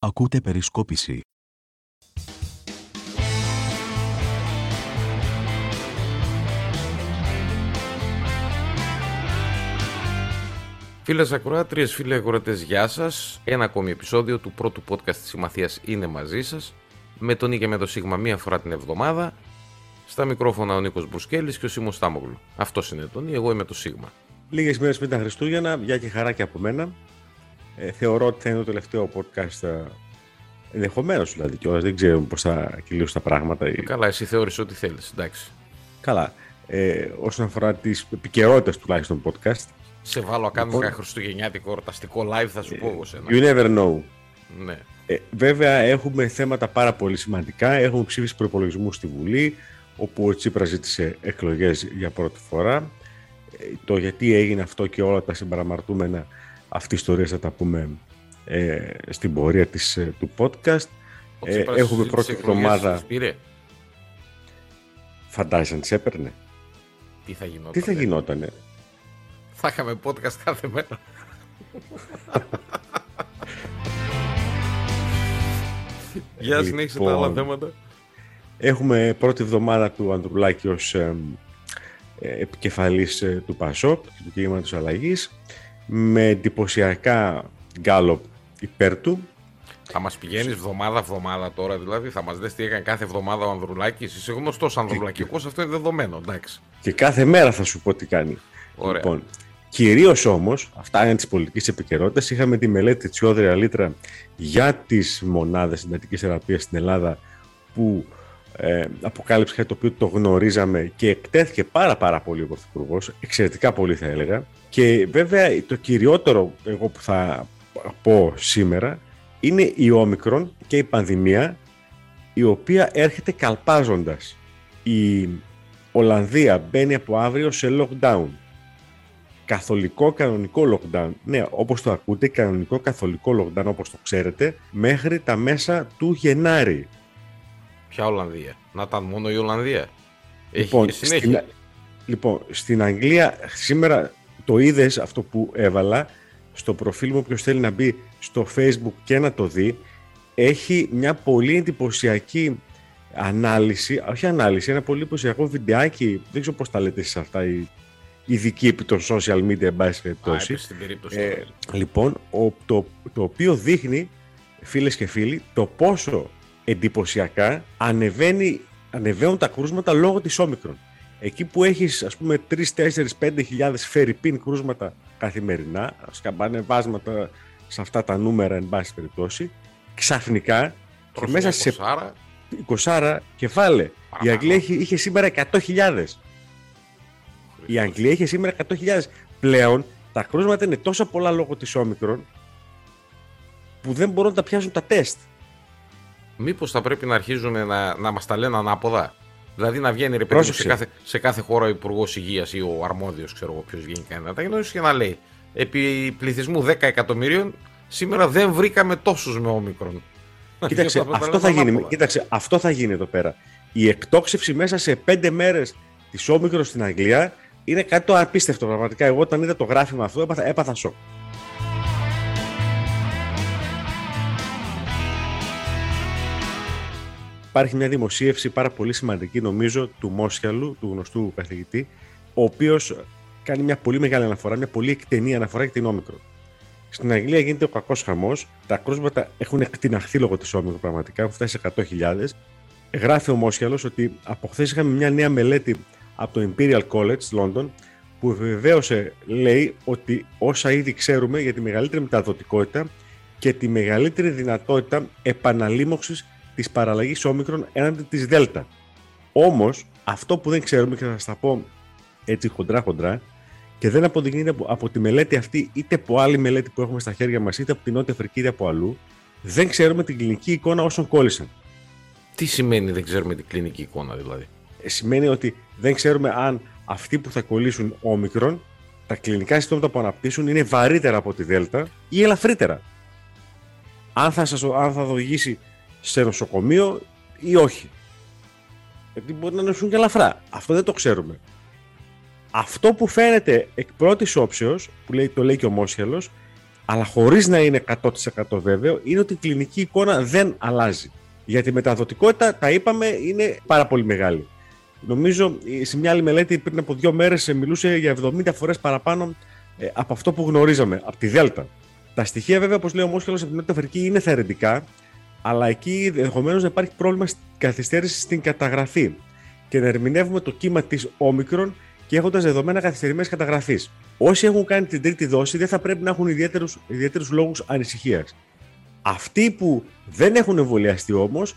Ακούτε περισκόπηση. Φίλες ακροάτριες, φίλοι ακροατές, γεια σας. Ένα ακόμη επεισόδιο του πρώτου podcast της Συμμαθίας είναι μαζί σας. Με τον ή και με το Σίγμα μία φορά την εβδομάδα. Στα μικρόφωνα ο Νίκος Μπουσκέλης και ο Σίμω Στάμογλου. Αυτός είναι τον ή, εγώ είμαι το Σίγμα. Λίγες μέρες πριν τα Χριστούγεννα, γεια και χαρά και από μένα. Ε, θεωρώ ότι θα είναι το τελευταίο podcast. ε, Ενδεχομένως δηλαδή κιόλας. Δεν ξέρω πώς θα κυλήσουν τα πράγματα. Ε, Καλά, εσύ θεώρησε ό,τι θέλεις. Εντάξει. Καλά. Ε, όσον αφορά τις επικαιρότητες τουλάχιστον podcast, Σε βάλω να κάνουμε Λοιπόν. ένα χριστουγεννιάτικο εορταστικό live, θα σου πω εγώ σένα. you never know. Ναι. Ε, βέβαια, έχουμε θέματα πάρα πολύ σημαντικά. Έχουμε ψήφιση προπολογισμού στη Βουλή, όπου ο Τσίπρας ζήτησε εκλογές για πρώτη φορά. Ε, το γιατί έγινε αυτό και όλα τα συμπαραμαρτούμενα αυτή η ιστορία θα τα πούμε ε, στην πορεία της, ε, του podcast. Ο Ε, Τσίπρας έχουμε στις πρώτη εκλογές εβδομάδα. τις Πήρε. Φαντάζεσαι αν τις έπαιρνε. Τι θα γινόταν. Τι θα γινότανε; Θα είχαμε podcast κάθε μέρα. Για συνέχισε τα άλλα Λοιπόν, θέματα. Έχουμε πρώτη εβδομάδα του Ανδρουλάκη ως ε, ε, επικεφαλής ε, του ΠΑΣΟΚ και του κίνηματος αλλαγής με εντυπωσιακά γκάλοπ υπέρ του. Θα μας πηγαίνεις εβδομάδα-εβδομάδα τώρα, δηλαδή θα μας δει τι έκανε κάθε εβδομάδα ο Ανδρουλάκης. Είσαι γνωστός Ανδρουλακικός, αυτό είναι δεδομένο, εντάξει. Και κάθε μέρα θα σου πω τι κάνει. Ωραία. Λοιπόν, Κυρίως όμως, αυτά είναι τη πολιτική επικαιρότητα. Είχαμε τη μελέτη της Ιόδρια Λίτρα για τις μονάδες συντατικής θεραπείας στην Ελλάδα που ε, αποκάλυψε κάτι το οποίο το γνωρίζαμε και εκτέθηκε πάρα πάρα πολύ ο Πρωθυπουργός. Εξαιρετικά πολύ θα έλεγα. Και βέβαια το κυριότερο εγώ που θα πω σήμερα είναι η όμικρον και η πανδημία η οποία έρχεται καλπάζοντας. Η Ολλανδία μπαίνει από αύριο σε lockdown. Καθολικό κανονικό lockdown. Ναι, όπως το ακούτε, κανονικό καθολικό lockdown όπως το ξέρετε, μέχρι τα μέσα του Γενάρη. Ποια Ολλανδία; Να ήταν μόνο η Ολλανδία; Έχει Λοιπόν, και συνέχεια. στην, λοιπόν, στην Αγγλία σήμερα το είδες αυτό που έβαλα στο προφίλ μου, όποιος θέλει να μπει στο facebook και να το δει, έχει μια πολύ εντυπωσιακή ανάλυση, όχι ανάλυση, ένα πολύ εντυπωσιακό βιντεάκι, δεν ξέρω πώς τα λέτε εσείς αυτά, οι ειδικοί επί των social media, εν πάση Α, περιπτώσει. έπεσε στην περίπτωση. Ε, λοιπόν, ο, το, το οποίο δείχνει, φίλες και φίλοι, το πόσο εντυπωσιακά ανεβαίνει, ανεβαίνουν τα κρούσματα λόγω της όμικρον. Εκεί που έχεις ας πούμε 3, 4, 5 χιλιάδες φερρυπίν κρούσματα καθημερινά, σκαμπάνε βάσματα σε αυτά τα νούμερα εν πάση περιπτώσει, ξαφνικά και Τρως μέσα μια σε κοσάρα, 20 κεφάλε. Η Παραπάνω. Αγγλία είχε, είχε σήμερα 100.000. Η Αγγλία είχε σήμερα 100.000. Πλέον τα κρούσματα είναι τόσο πολλά λόγω της όμικρον που δεν μπορούν να τα πιάσουν τα τεστ. Μήπως θα πρέπει να αρχίζουν να, να μας τα λένε ανάποδα; Δηλαδή να βγαίνει ρε παιδί μου, σε Πρόσεξε. κάθε, σε κάθε χώρα ο υπουργός υγείας ή ο αρμόδιος, ξέρω εγώ ποιος βγαίνει κανένα. Τα γνωρίζεις και να λέει. Επί πληθυσμού 10 εκατομμυρίων, σήμερα δεν βρήκαμε τόσους με όμικρον. Κοίταξε, Θα τα αυτό λένε θα, γίνει, ανάποδα. κοίταξε, αυτό θα γίνει εδώ πέρα. Η εκτόξευση μέσα σε 5 μέρες της όμικρον στην Αγγλία είναι κάτι το απίστευτο πραγματικά. Εγώ όταν είδα το γράφημα αυτό έπαθα, έπαθα σοκ. Υπάρχει μια δημοσίευση πάρα πολύ σημαντική νομίζω του Μόσιαλου, του γνωστού καθηγητή, ο οποίος κάνει μια πολύ μεγάλη αναφορά, μια πολύ εκτενή αναφορά για την όμικρον. Στην Αγγλία γίνεται ο κακός χαμός. Τα κρούσματα έχουν εκτιναχθεί λόγω της όμικρον πραγματικά, έχουν φτάσει σε 100.000. Γράφει ο Μόσιαλος ότι από χθες είχαμε μια νέα μελέτη από το Imperial College London που βεβαίωσε, λέει, ότι όσα ήδη ξέρουμε για τη μεγαλύτερη μεταδοτικότητα και τη μεγαλύτερη δυνατότητα επαναλήμωξης της παραλλαγής όμικρον έναντι της Δέλτα. Όμως, αυτό που δεν ξέρουμε και θα σας τα πω έτσι χοντρά-χοντρά και δεν αποδεικνύεται από, από τη μελέτη αυτή είτε από άλλη μελέτη που έχουμε στα χέρια μας είτε από την Νότια Αφρική είτε από αλλού δεν ξέρουμε την κλινική εικόνα όσων κόλλησαν. Τι σημαίνει δεν ξέρουμε την κλινική εικόνα δηλαδή; Ε, σημαίνει ότι δεν ξέρουμε αν αυτοί που θα κολλήσουν όμικρον, τα κλινικά συμπτώματα που αναπτύσσουν είναι βαρύτερα από τη Δέλτα ή ελαφρύτερα. Αν θα, σας, αν θα οδηγήσει σε νοσοκομείο ή όχι. Γιατί μπορεί να νοσούν και ελαφρά. Αυτό δεν το ξέρουμε. Αυτό που φαίνεται εκ πρώτης όψεως, που λέει, το λέει και ο Μόσχελος, αλλά χωρίς να είναι 100% βέβαιο, είναι ότι η κλινική εικόνα δεν αλλάζει. Γιατί η μεταδοτικότητα, τα είπαμε, είναι πάρα πολύ μεγάλη. Νομίζω σε μια άλλη μελέτη πριν από δύο μέρες μιλούσε για 70 φορές παραπάνω ε, από αυτό που γνωρίζαμε, από τη Δέλτα. Τα στοιχεία, βέβαια, όπως λέει ο Μόσχελος από την Νότια Αφρική, είναι θερετικά, αλλά εκεί ενδεχομένως να υπάρχει πρόβλημα καθυστέρηση στην καταγραφή και να ερμηνεύουμε το κύμα της όμικρον και έχοντας δεδομένα καθυστερημένε καταγραφής. Όσοι έχουν κάνει την τρίτη δόση δεν θα πρέπει να έχουν ιδιαίτερους λόγους ανησυχίας. Αυτοί που δεν έχουν εμβολιαστεί όμως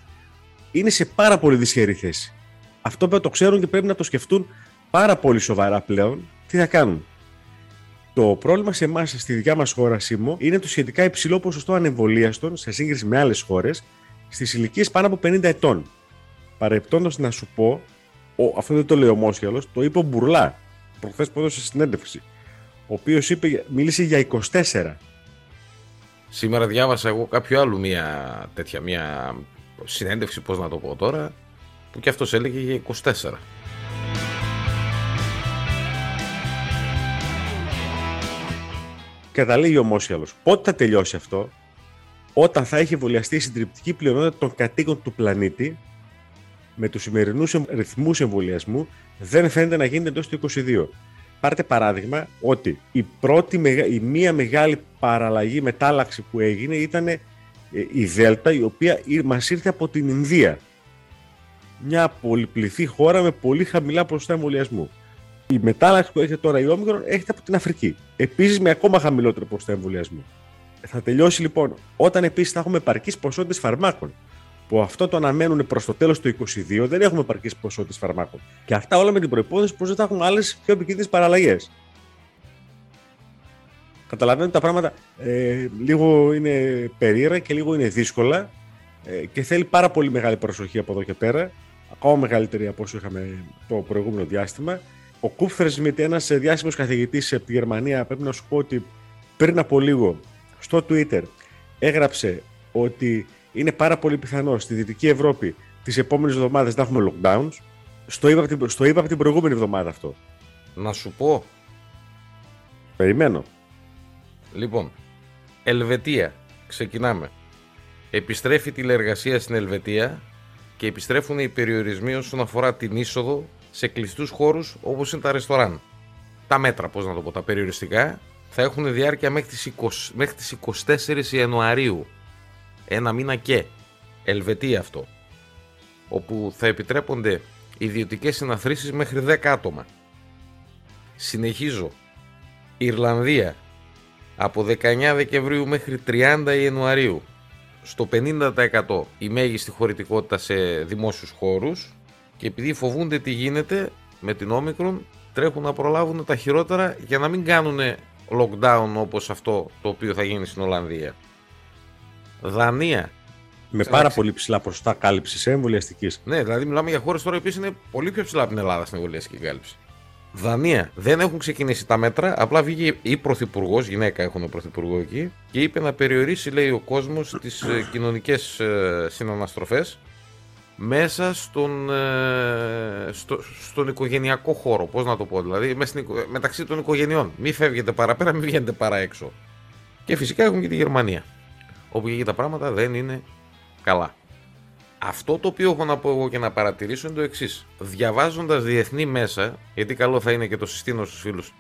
είναι σε πάρα πολύ δυσχερή θέση. Αυτό πρέπει να το ξέρουν και πρέπει να το σκεφτούν πάρα πολύ σοβαρά πλέον τι θα κάνουν. Το πρόβλημα σε εμάς, στη δικιά μας χώρα, Σίμω, είναι το σχετικά υψηλό ποσοστό ανεμβολίαστων σε σύγκριση με άλλες χώρες στις ηλικίες πάνω από 50 ετών. Παρεπτόντως να σου πω, ο, αυτό δεν το λέει ο Μόσχελος, το είπε ο Μπουρλά, προχθές που έδωσε συνέντευξη, ο οποίος μίλησε για 24. Σήμερα διάβασα εγώ κάποιο άλλο μια τέτοια μια συνέντευξη, πώς να το πω τώρα, που και αυτός έλεγε για 24. Καταλήγει ο Μόσιαλος. Πότε θα τελειώσει αυτό, όταν θα έχει εμβολιαστεί η συντριπτική πλειονότητα των κατοίκων του πλανήτη, με τους σημερινούς ρυθμούς εμβολιασμού, δεν φαίνεται να γίνεται εντός του 22. Πάρτε παράδειγμα ότι η, πρώτη, η μία μεγάλη παραλλαγή μετάλλαξη που έγινε ήταν ε, η Δέλτα, η οποία μας ήρθε από την Ινδία. Μια πολυπληθή χώρα με πολύ χαμηλά ποσοστά εμβολιασμού. Η μετάλλαξη που έχει τώρα η Όμικρον έρχεται από την Αφρική. Επίσης με ακόμα χαμηλότερο ποσοστά εμβολιασμού. Θα τελειώσει λοιπόν όταν επίσης θα έχουμε επαρκείς ποσότητες φαρμάκων που αυτό το αναμένουν προς το τέλος του 2022, δεν έχουμε επαρκείς ποσότητες φαρμάκων. Και αυτά όλα με την προπόθεση πω δεν θα έχουμε άλλες πιο επικίνδυνες παραλλαγές. Καταλαβαίνετε τα πράγματα ε, λίγο είναι περίεργα και λίγο είναι δύσκολα ε, και θέλει πάρα πολύ μεγάλη προσοχή από εδώ και πέρα. Ακόμα μεγαλύτερη από όσο είχαμε το προηγούμενο διάστημα. Ο Κούφερ Σμιτ, ένας διάσημος καθηγητής από τη Γερμανία, πρέπει να σου πω ότι πριν από λίγο στο Twitter έγραψε ότι είναι πάρα πολύ πιθανό στη Δυτική Ευρώπη τις επόμενες εβδομάδες να έχουμε lockdowns. Στο είπα, την, στο είπα από την προηγούμενη εβδομάδα αυτό. Να σου πω. Περιμένω. Λοιπόν, Ελβετία. Ξεκινάμε. Επιστρέφει τηλεεργασία στην Ελβετία και επιστρέφουν οι περιορισμοί όσον αφορά την είσοδο σε κλειστούς χώρους όπως είναι τα ρεστοράν. Τα μέτρα, πώς να το πω, τα περιοριστικά θα έχουν διάρκεια μέχρι τις 20, μέχρι τις 24 Ιανουαρίου ένα μήνα και. Ελβετία αυτό. Όπου θα επιτρέπονται ιδιωτικές συναθρήσεις μέχρι 10 άτομα. Συνεχίζω. Ιρλανδία. Από 19 Δεκεμβρίου μέχρι 30 Ιανουαρίου. Στο 50% η μέγιστη χωρητικότητα σε δημόσιους χώρους και επειδή φοβούνται τι γίνεται με την όμικρον τρέχουν να προλάβουν τα χειρότερα για να μην κάνουν lockdown όπως αυτό το οποίο θα γίνει στην Ολλανδία. Δανία. Με πάρα πολύ ψηλά ποσοστά κάλυψης εμβολιαστικής. Ναι, δηλαδή μιλάμε για χώρες τώρα που είναι πολύ πιο ψηλά από την Ελλάδα στην εμβολιαστική κάλυψη. Δανία. Δεν έχουν ξεκινήσει τα μέτρα. Απλά βγήκε η πρωθυπουργός, γυναίκα έχουν πρωθυπουργό εκεί, και είπε να περιορίσει, λέει, ο κόσμος τις ε, κοινωνικές ε, συναναστροφές μέσα στον, ε, στο, στον οικογενειακό χώρο. Πώς να το πω, δηλαδή μεταξύ των οικογενειών. Μην φεύγετε παραπέρα, μην βγαίνετε παρά έξω. Και φυσικά έχουν και τη Γερμανία όπου εκεί τα πράγματα δεν είναι καλά. Αυτό το οποίο έχω να πω εγώ και να παρατηρήσω είναι το εξής. Διαβάζοντας διεθνή μέσα, γιατί καλό θα είναι και το συστήνω στους φίλους,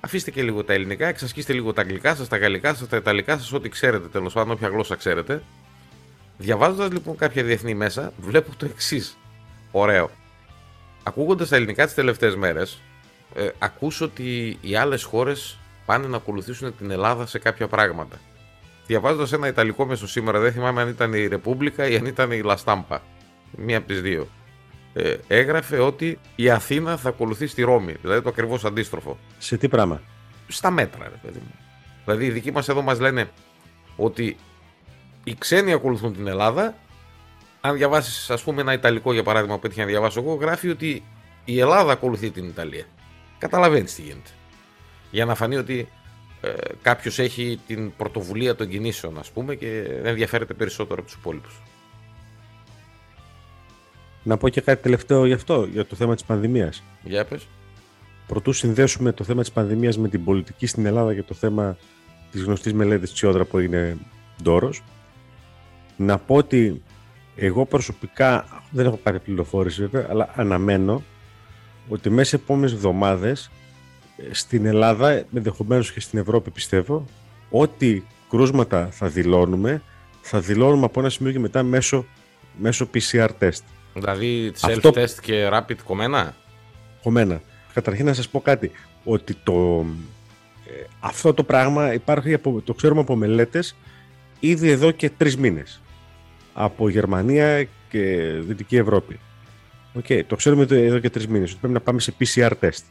αφήστε και λίγο τα ελληνικά, εξασκήστε λίγο τα αγγλικά σας, τα γαλλικά σας, τα ιταλικά σας, ό,τι ξέρετε τέλος πάντων, όποια γλώσσα ξέρετε. Διαβάζοντας λοιπόν κάποια διεθνή μέσα, βλέπω το εξής. Ωραίο. Ακούγοντας τα ελληνικά τις τελευταίες μέρες, ε, ακούσω ότι οι άλλες χώρες πάνε να ακολουθήσουν την Ελλάδα σε κάποια πράγματα διαβάζοντας ένα Ιταλικό μέσο σήμερα, δεν θυμάμαι αν ήταν η Ρεπούμπλικα ή αν ήταν η Λαστάμπα. Μία από τις δύο. Ε, έγραφε ότι η Αθήνα θα ακολουθεί τη Ρώμη. Δηλαδή το ακριβώς αντίστροφο. Σε τι πράγμα; Στα μέτρα, ρε παιδί μου. Δηλαδή οι δικοί μας εδώ μας λένε ότι οι ξένοι ακολουθούν την Ελλάδα. Αν διαβάσεις, ας πούμε, ένα Ιταλικό για παράδειγμα που έτυχε να διαβάσω εγώ, γράφει ότι η Ελλάδα ακολουθεί την Ιταλία. Καταλαβαίνεις τι γίνεται. Για να φανεί ότι ε, κάποιος έχει την πρωτοβουλία των κινήσεων ας πούμε και δεν ενδιαφέρεται περισσότερο από τους υπόλοιπους. Να πω και κάτι τελευταίο γι' αυτό, για το θέμα της πανδημίας. Για πες. Προτού συνδέσουμε το θέμα της πανδημίας με την πολιτική στην Ελλάδα και το θέμα της γνωστής μελέτης Τσιόδρα που είναι ντόρος. Να πω ότι εγώ προσωπικά δεν έχω πάρει πληροφόρηση βέβαια, αλλά αναμένω ότι μέσα σε επόμενες εβδομάδες ε, στην Ελλάδα, ενδεχομένως και στην Ευρώπη πιστεύω, ό,τι κρούσματα θα δηλώνουμε, θα δηλώνουμε από ένα σημείο και μετά μέσω, μέσω PCR test. Δηλαδή self-test και rapid κομμένα; Κομμένα. Καταρχήν να σας πω κάτι, ότι το, ε, αυτό το πράγμα υπάρχει, από, το ξέρουμε από μελέτες, ήδη εδώ και τρεις μήνες. Από Γερμανία και Δυτική Ευρώπη. Okay, το ξέρουμε εδώ και τρεις μήνες, ότι πρέπει να πάμε σε PCR test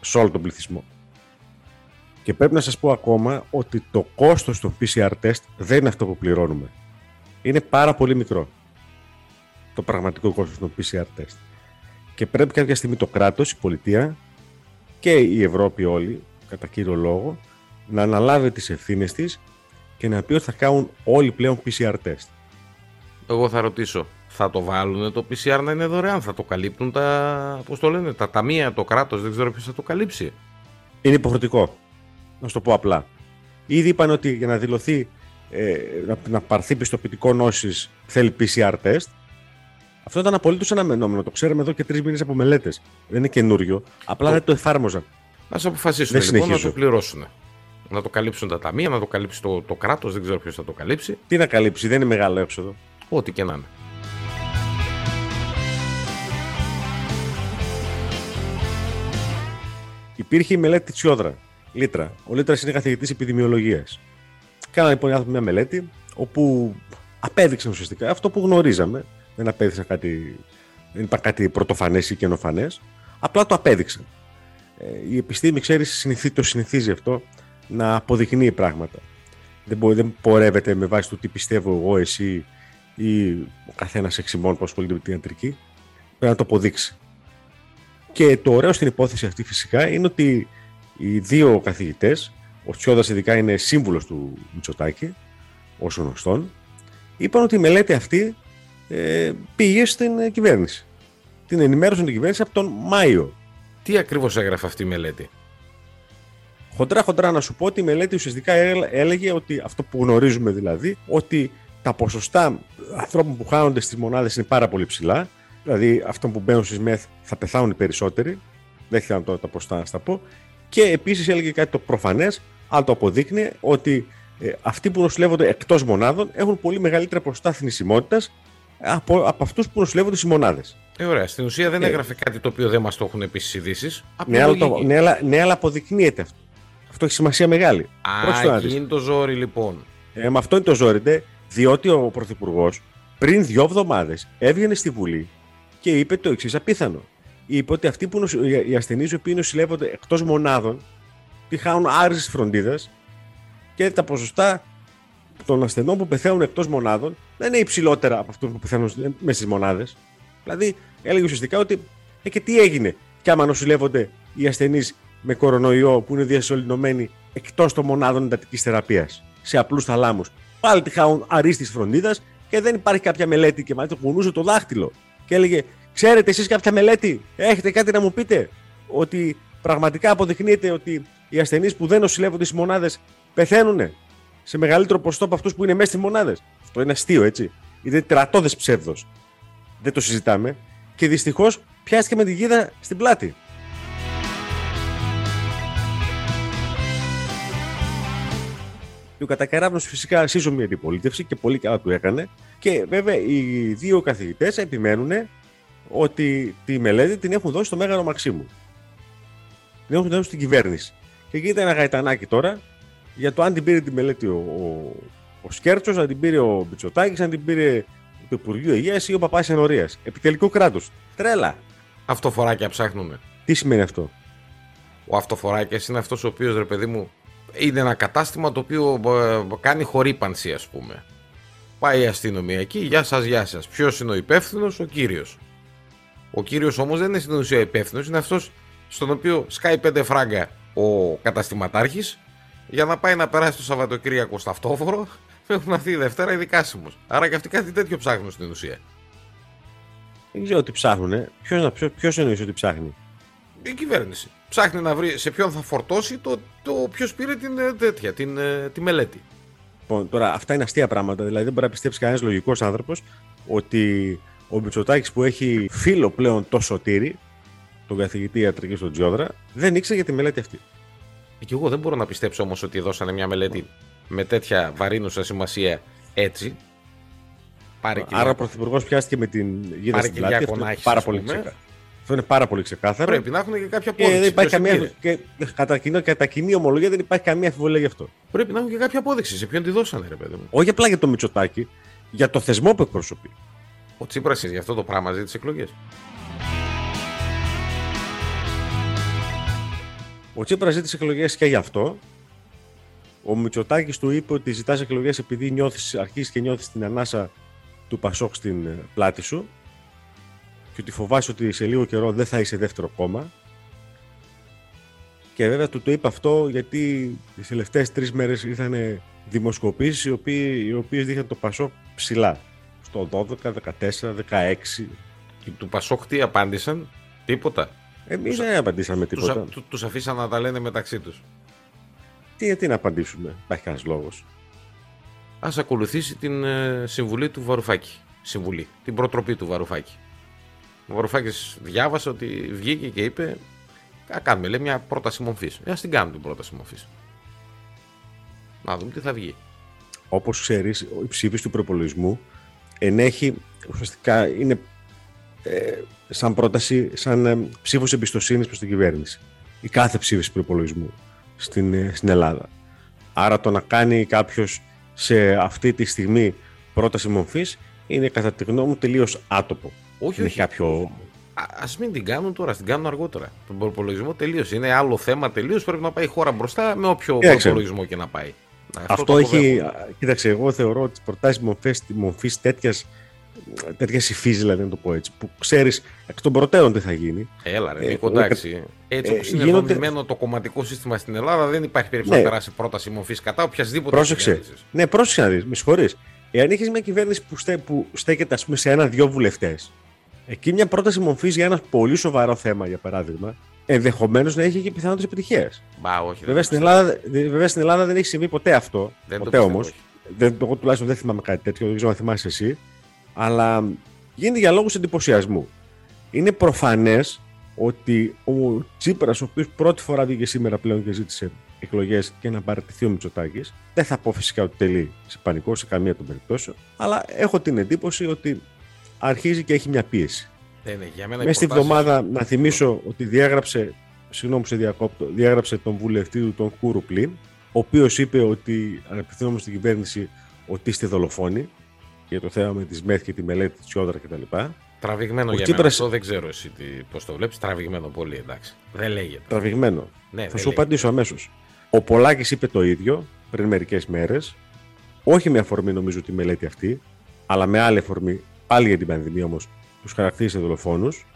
σε όλο τον πληθυσμό. Και πρέπει να σας πω ακόμα ότι το κόστος των PCR test δεν είναι αυτό που πληρώνουμε. Είναι πάρα πολύ μικρό το πραγματικό κόστος των PCR test. Και πρέπει κάποια στιγμή το κράτος, η πολιτεία και η Ευρώπη όλοι, κατά κύριο λόγο, να αναλάβει τις ευθύνες της και να πει ότι θα κάνουν όλοι πλέον PCR test. Εγώ θα ρωτήσω, θα το βάλουν το PCR να είναι δωρεάν, θα το καλύπτουν τα, πώς το λένε, τα ταμεία, το κράτος, δεν ξέρω ποιος θα το καλύψει. Είναι υποχρεωτικό, να σου το πω απλά. Ήδη είπαν ότι για να δηλωθεί, ε, να, να πάρθει πιστοποιητικό νόσης θέλει PCR test. Αυτό ήταν απολύτως αναμενόμενο. Το ξέρουμε εδώ και τρεις μήνες από μελέτες. Δεν είναι καινούριο. Απλά το... δεν το εφάρμοζαν. Α αποφασίσουν δεν λοιπόν να το πληρώσουν. Να το καλύψουν τα ταμεία, να το καλύψει το, το κράτος, δεν ξέρω ποιος θα το καλύψει. Τι να καλύψει, δεν είναι μεγάλο έξοδο. Ό,τι και να είναι. Υπήρχε η μελέτη Τσιόδρα, Λίτρα. Ο Λίτρας είναι καθηγητής επιδημιολογίας. Κάνανε λοιπόν οι άνθρωποι μια μελέτη όπου απέδειξαν ουσιαστικά αυτό που γνωρίζαμε. Δεν απέδειξαν κάτι, δεν είπα κάτι πρωτοφανές ή καινοφανές. Απλά το απέδειξαν. Ε, η επιστήμη, ξέρεις, το συνηθίζει αυτό να αποδεικνύει πράγματα. Δεν, μπορεί, δεν πορεύεται με βάση το τι πιστεύω εγώ, εσύ ή ο καθένας εξημών που ασχολείται με την ιατρική. Πρέπει να το αποδείξει. Και το ωραίο στην υπόθεση αυτή φυσικά είναι ότι οι δύο καθηγητές, ο Τσιόδα ειδικά είναι σύμβουλος του Μητσοτάκη, όσο γνωστόν, είπαν ότι η μελέτη αυτή ε, πήγε στην κυβέρνηση. Την ενημέρωσαν την κυβέρνηση από τον Μάιο. Τι ακριβώς έγραφε αυτή η μελέτη; Χοντρά χοντρά να σου πω ότι η μελέτη ουσιαστικά έλεγε ότι αυτό που γνωρίζουμε δηλαδή, ότι τα ποσοστά ανθρώπων που χάνονται στις μονάδες είναι πάρα πολύ ψηλά Δηλαδή, αυτό που μπαίνουν στις ΜΕΘ θα πεθάνουν οι περισσότεροι. Δεν θέλω τώρα τα ποστά να στα πω. Και επίσης έλεγε κάτι το προφανές, αλλά το αποδείκνυε, ότι ε, αυτοί που νοσηλεύονται εκτός μονάδων έχουν πολύ μεγαλύτερα ποσοστά θνησιμότητας από, από αυτούς που νοσηλεύονται στις μονάδες. Ε, ωραία. Στην ουσία δεν ε, έγραφε κάτι το οποίο δεν μας το έχουν πει στις ειδήσεις. Ναι, αλλά, το, ναι, αλλά, ναι, αλλά αποδεικνύεται αυτό. Αυτό έχει σημασία μεγάλη. Α, εκεί είναι το ζόρι λοιπόν. Ε, με αυτό είναι το ζόρι, ναι, διότι ο Πρωθυπουργός πριν δύο εβδομάδες έβγαινε στη Βουλή και είπε το εξής απίθανο. Είπε ότι αυτοί που νοσ... οι ασθενείς οι οποίοι νοσηλεύονται εκτός μονάδων τη χάνουν άριστη φροντίδας και τα ποσοστά των ασθενών που πεθαίνουν εκτός μονάδων δεν είναι υψηλότερα από αυτούς που πεθαίνουν μέσα στις μονάδες. Δηλαδή, έλεγε ουσιαστικά ότι ε, και τι έγινε κι άμα νοσηλεύονται οι ασθενείς με κορονοϊό που είναι διασωληνωμένοι εκτός των μονάδων εντατικής θεραπείας σε απλούς θαλάμους. Πάλι τη χάνουν αρίστης φροντίδας και δεν υπάρχει κάποια μελέτη και μάλιστα κουνούσε το δάχτυλο και έλεγε Ξέρετε εσείς κάποια μελέτη, έχετε κάτι να μου πείτε; Ότι πραγματικά αποδεικνύεται ότι οι ασθενείς που δεν νοσηλεύονται στις μονάδες πεθαίνουν σε μεγαλύτερο ποσοστό από αυτούς που είναι μέσα στις μονάδες. Αυτό είναι αστείο έτσι. Είναι τερατώδες ψεύδος. Δεν το συζητάμε. Και δυστυχώς πιάστηκε με τη γίδα στην πλάτη. Ο Κατακαράβνος φυσικά σύζωμη αντιπολίτευση και πολύ καλά του έκανε. Και βέβαια οι δύο καθηγητές επιμένουν ότι τη μελέτη την έχουν δώσει στο Μέγαρο Μαξίμου. Την έχουν δώσει στην κυβέρνηση. Και γίνεται ένα γαϊτανάκι τώρα για το αν την πήρε τη μελέτη ο, ο, ο Σκέρτσος, αν την πήρε ο Μπιτσοτάκη, αν την πήρε το Υπουργείο Υγείας ή ο Παπάς Ενωρία. Επιτελικό κράτος. Τρέλα. Αυτοφοράκια ψάχνουμε. Τι σημαίνει αυτό; Ο αυτοφοράκιας είναι αυτός ο οποίος ρε παιδί μου είναι ένα κατάστημα το οποίο ε, κάνει χορύπανση, ας πούμε. Πάει η αστυνομία εκεί, γεια σας, γεια σας. Ποιος είναι ο υπεύθυνος, ο κύριος. Ο κύριος όμως δεν είναι στην ουσία υπεύθυνος, είναι αυτός στον οποίο σκάει πέντε φράγκα ο καταστηματάρχης για να πάει να περάσει το Σαββατοκύριακο στα αυτόφορο. Έχουν αυτή η Δευτέρα οι δικάσιμου. Άρα και αυτοί κάτι τέτοιο ψάχνουν στην ουσία. Δεν ξέρω τι ψάχνουν. Ποιο ποιος εννοείς ότι ψάχνει; Η κυβέρνηση. Ψάχνει να βρει σε ποιον θα φορτώσει το, το ποιος πήρε την, ε, τέτοια, την, ε, τη μελέτη. Λοιπόν, τώρα αυτά είναι αστεία πράγματα. Δηλαδή δεν μπορεί να πιστέψει κανένας λογικός άνθρωπος ότι ο Μητσοτάκης που έχει φίλο πλέον το σωτήρι, τον καθηγητή ιατρική στον Τζιόδρα, δεν ήξερε για τη μελέτη αυτή. Και εγώ δεν μπορώ να πιστέψω όμως ότι δώσανε μια μελέτη με τέτοια βαρύνουσα σημασία έτσι. Πάρε Άρα ο Πρωθυπουργός πιάστηκε με την γίδα στην πλάτη. Αυτό είναι πάρα πολύ ξεκάθαρο. Αυτό είναι πάρα πολύ ξεκάθαρο. Πρέπει να έχουν και κάποια απόδειξη. Και δεν υπάρχει καμία, και, κατά, κοινό, κατά κοινή ομολογία δεν υπάρχει καμία αμφιβολία γι' αυτό. Πρέπει να έχουν και κάποια απόδειξη. Σε ποιον τη δώσανε, ρε παιδί μου. Όχι απλά για το Μητσοτάκι, για το θεσμό που εκπροσωπεί. Ο Τσίπρας για αυτό το πράγμα ζήτησε εκλογές. Ο Τσίπρας ζήτησε εκλογές και γι' αυτό. Ο Μητσοτάκης του είπε ότι ζητάς εκλογές επειδή νιώθεις, αρχίζεις και νιώθεις την ανάσα του Πασόκ στην ε, πλάτη σου και ότι φοβάσαι ότι σε λίγο καιρό δεν θα είσαι δεύτερο κόμμα. Και βέβαια του το είπα αυτό γιατί τις τελευταίες τρεις μέρες ήρθαν δημοσκοπήσεις οι, οποίοι, οι οποίες δείχναν το Πασόκ ψηλά. Στο 12, 14, 16. Και του Πασόκ τι απάντησαν, τίποτα. Εμείς δεν απαντήσαμε τίποτα. Τους, τους αφήσαν να τα λένε μεταξύ τους. Τι, γιατί να απαντήσουμε, υπάρχει κανένας λόγος. Ας ακολουθήσει την ε, συμβουλή του Βαρουφάκη. Συμβουλή, την προτροπή του Βαρουφάκη. Ο Βαρουφάκη διάβασε ότι βγήκε και είπε: Α κάνουμε λέει, μια πρόταση μορφής. Ε, ας την κάνουμε την πρόταση μορφής. Να δούμε τι θα βγει. Όπως ξέρεις, η ψήφιση του προπολογισμού ενέχει ουσιαστικά είναι ε, σαν πρόταση, σαν ε, ψήφος εμπιστοσύνης προς την κυβέρνηση. Η κάθε ψήφιση προπολογισμού στην, ε, στην Ελλάδα. Άρα το να κάνει κάποιος σε αυτή τη στιγμή πρόταση μορφής είναι κατά τη γνώμη μου τελείως άτοπο. Όχι, είναι όχι. κάποιο. Α μην την κάνουν τώρα, την κάνουν αργότερα. Τον προπολογισμό τελείω. Είναι άλλο θέμα τελείως. Πρέπει να πάει η χώρα μπροστά με όποιο προπολογισμό και να πάει. Αυτό, Αυτό έχει. Κοίταξε, εγώ θεωρώ τις προτάσεις μορφής τέτοια τέτοιας υφής, δηλαδή να το πω έτσι, που ξέρεις εκ των προτέρων τι θα γίνει. Έλα, ρε, ε, εντάξει. Έτσι όπως ε, είναι γίνονται... το κομματικό σύστημα στην Ελλάδα, δεν υπάρχει περίπτωση ναι. να περάσει πρόταση μορφής κατά οποιασδήποτε Πρόσεξε. Ναι, πρόσεξε να δεις, με συγχωρείς. Εάν έχει μια κυβέρνηση που, στέ, που στέκεται ας πούμε, σε ένα-δυο βουλευτές, εκεί μια πρόταση μορφής για ένα πολύ σοβαρό θέμα, για παράδειγμα, ενδεχομένως να έχει και πιθανότητε επιτυχία. Βέβαια, στην Ελλάδα, βέβαια στην Ελλάδα δεν έχει συμβεί ποτέ αυτό. Δεν ποτέ όμως. Εγώ τουλάχιστον δεν θυμάμαι κάτι τέτοιο, δεν ξέρω αν θυμάσαι εσύ. Αλλά γίνεται για λόγους εντυπωσιασμού. Είναι προφανές ότι ο Τσίπρας, ο οποίος πρώτη φορά βγήκε σήμερα πλέον και ζήτησε εκλογές και να παραιτηθεί ο Μητσοτάκης. Δεν θα πω φυσικά ότι τελεί σε πανικό σε καμία των περιπτώσεων, αλλά έχω την εντύπωση ότι αρχίζει και έχει μια πίεση. Ναι, ναι, για μένα Μέσα στη βδομάδα, να θυμίσω ότι διάγραψε, συγγνώμη σε διακόπτω, διάγραψε τον βουλευτή του, τον Κούρου Πλήν, ο οποίος είπε ότι, απευθυνόμαστε στην κυβέρνηση, ότι είστε δολοφόνοι για το θέμα με τη ΜΕΘ και τη μελέτη της Τσιόδρα κτλ. Τραβηγμένο για Τσίπρας... μένα αυτό, δεν ξέρω εσύ πώς το βλέπεις. Τραβηγμένο πολύ, εντάξει. Δεν λέγεται. Τραβηγμένο. Ναι, Θα σου απαντήσω αμέσως. Ο Πολάκης είπε το ίδιο πριν μερικές μέρες. Όχι με αφορμή νομίζω τη μελέτη αυτή, αλλά με άλλη αφορμή πάλι για την πανδημία όμως τους χαρακτήρισε δολοφόνους.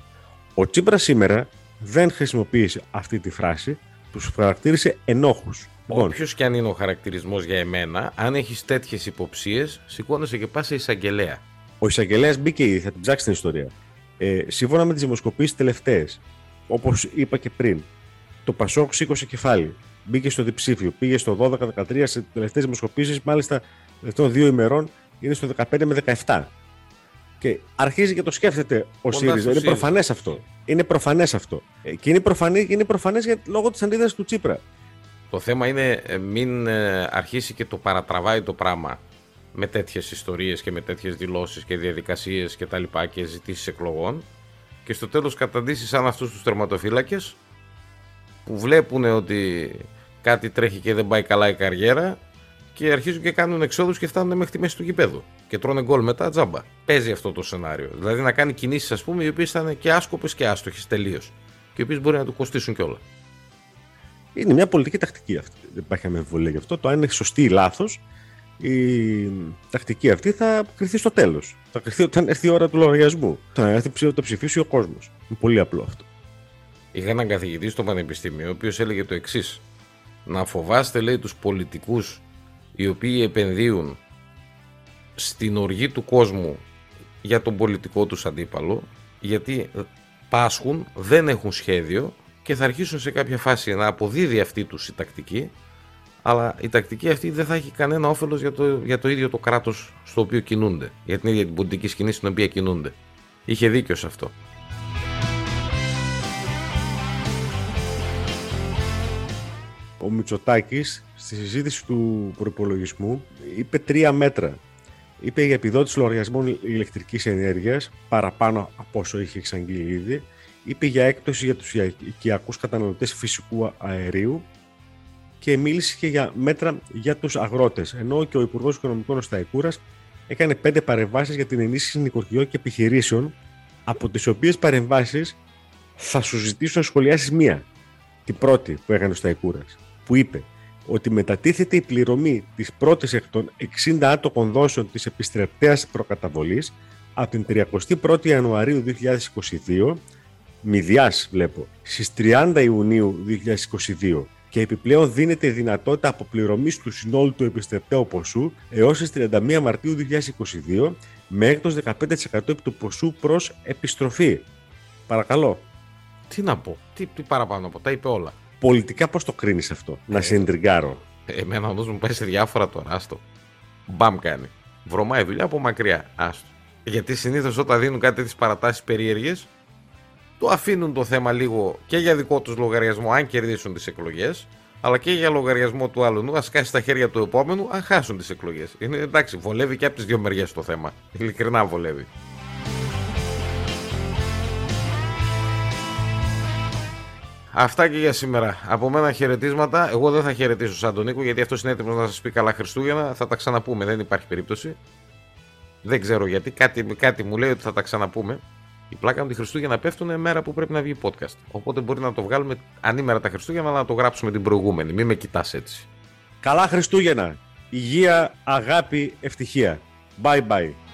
Ο Τσίπρας σήμερα δεν χρησιμοποίησε αυτή τη φράση, τους χαρακτήρισε ενόχους. Λοιπόν. Όποιος και αν είναι ο χαρακτηρισμός για εμένα, αν έχεις τέτοιες υποψίες, σηκώνεσαι και πας σε εισαγγελέα. Ο εισαγγελέας μπήκε ήδη, θα την ψάξει την ιστορία. Ε, σύμφωνα με τις δημοσκοπήσεις τελευταίες, όπως είπα και πριν, το Πασόκ σήκωσε κεφάλι. Μπήκε στο διψήφιο, πήγε στο 12-13 σε τελευταίες δημοσκοπήσεις, μάλιστα τελευταίων δύο ημερών είναι στο 15 με 17. Και αρχίζει και το σκέφτεται ο ΣΥΡΙΖΑ. Είναι προφανές αυτό. Είναι προφανές αυτό. Ε, και είναι προφανέ, είναι προφανές λόγω της αντίδρασης του Τσίπρα. Το θέμα είναι ε, μην ε, αρχίσει και το παρατραβάει το πράγμα με τέτοιες ιστορίες και με τέτοιες δηλώσεις και διαδικασίες και τα λοιπά και ζητήσεις εκλογών και στο τέλος καταντήσεις σαν αυτούς τους τερματοφύλακες που βλέπουν ότι κάτι τρέχει και δεν πάει καλά η καριέρα και αρχίζουν και κάνουν εξόδους και φτάνουν μέχρι τη μέση του γηπέδου. Και τρώνε γκολ μετά τζάμπα. Παίζει αυτό το σενάριο. Δηλαδή να κάνει κινήσεις, ας πούμε, οι οποίες θα είναι και άσκοπες και άστοχες τελείως. Και οι οποίες μπορεί να του κοστίσουν κιόλα. Είναι μια πολιτική τακτική αυτή. Δεν υπάρχει αμφιβολία γι' αυτό. Το αν είναι σωστή ή λάθος, η τακτική αυτή θα κρυθεί στο τέλος. Θα κρυθεί όταν έρθει η ώρα του λογαριασμού. Θα έρθει το ψηφίσει ο κόσμος. Είναι πολύ απλό αυτό. Είχα έναν καθηγητή στο Πανεπιστήμιο, ο οποίος έλεγε το εξής. Να φοβάστε, λέει, τους πολιτικούς οι οποίοι επενδύουν στην οργή του κόσμου για τον πολιτικό τους αντίπαλο, γιατί πάσχουν, δεν έχουν σχέδιο και θα αρχίσουν σε κάποια φάση να αποδίδει αυτή τους η τακτική, αλλά η τακτική αυτή δεν θα έχει κανένα όφελος για το, για το ίδιο το κράτος στο οποίο κινούνται, για την ίδια την πολιτική σκηνή στην οποία κινούνται. Είχε δίκιο σε αυτό. Ο Μητσοτάκης στη συζήτηση του προπολογισμού είπε τρία μέτρα. Είπε για επιδότηση λογαριασμών ηλεκτρικής ενέργειας παραπάνω από όσο είχε εξαγγείλει ήδη. Είπε για έκπτωση για τους οικιακούς καταναλωτές φυσικού αερίου και μίλησε και για μέτρα για τους αγρότες. Ενώ και ο Υπουργός Οικονομικών Σταϊκούρας έκανε πέντε παρεμβάσεις για την ενίσχυση νοικοκυριών και επιχειρήσεων, από τις οποίες παρεμβάσεις θα σου ζητήσω να σχολιάσεις μία. Την πρώτη που έκανε ο Σταϊκούρα, που είπε ότι μετατίθεται η πληρωμή της πρώτης εκ των 60 άτοκων δόσεων της επιστρεπτέας προκαταβολής από την 31η Ιανουαρίου 2022, μηδιάς βλέπω, στις 30 Ιουνίου 2022 και επιπλέον δίνεται η δυνατότητα αποπληρωμής του συνόλου του επιστρεπτέου ποσού έως τις 31 Μαρτίου 2022 με έκπτωση 15% επί του ποσού προς επιστροφή. Παρακαλώ. Τι να πω, τι, τι παραπάνω από τα είπε όλα. Πολιτικά πώς το κρίνεις αυτό, να σε εντριγκάρω. Εμένα όμως μου πάει σε διάφορα τώρα, άστο. Μπαμ κάνει. Βρωμάει δουλειά από μακριά, άστο. Γιατί συνήθως όταν δίνουν κάτι τι παρατάσεις περίεργες, το αφήνουν το θέμα λίγο και για δικό τους λογαριασμό, αν κερδίσουν τις εκλογές, αλλά και για λογαριασμό του άλλου, ας κάσει στα χέρια του επόμενου, αν χάσουν τις εκλογές. Είναι εντάξει, βολεύει και από τις δύο μεριές το θέμα. Ειλικρινά βολεύει. Αυτά και για σήμερα. Από μένα χαιρετίσματα. Εγώ δεν θα χαιρετήσω σαν τον Νίκο γιατί αυτός είναι έτοιμος να σας πει καλά Χριστούγεννα. Θα τα ξαναπούμε. Δεν υπάρχει περίπτωση. Δεν ξέρω γιατί. Κάτι, κάτι μου λέει ότι θα τα ξαναπούμε. Η πλάκα μου τη Χριστούγεννα πέφτουν μέρα που πρέπει να βγει podcast. Οπότε μπορεί να το βγάλουμε ανήμερα τα Χριστούγεννα να το γράψουμε την προηγούμενη. Μην με κοιτάς έτσι. Καλά Χριστούγεννα. Υγεία, αγάπη, ευτυχία. Bye bye.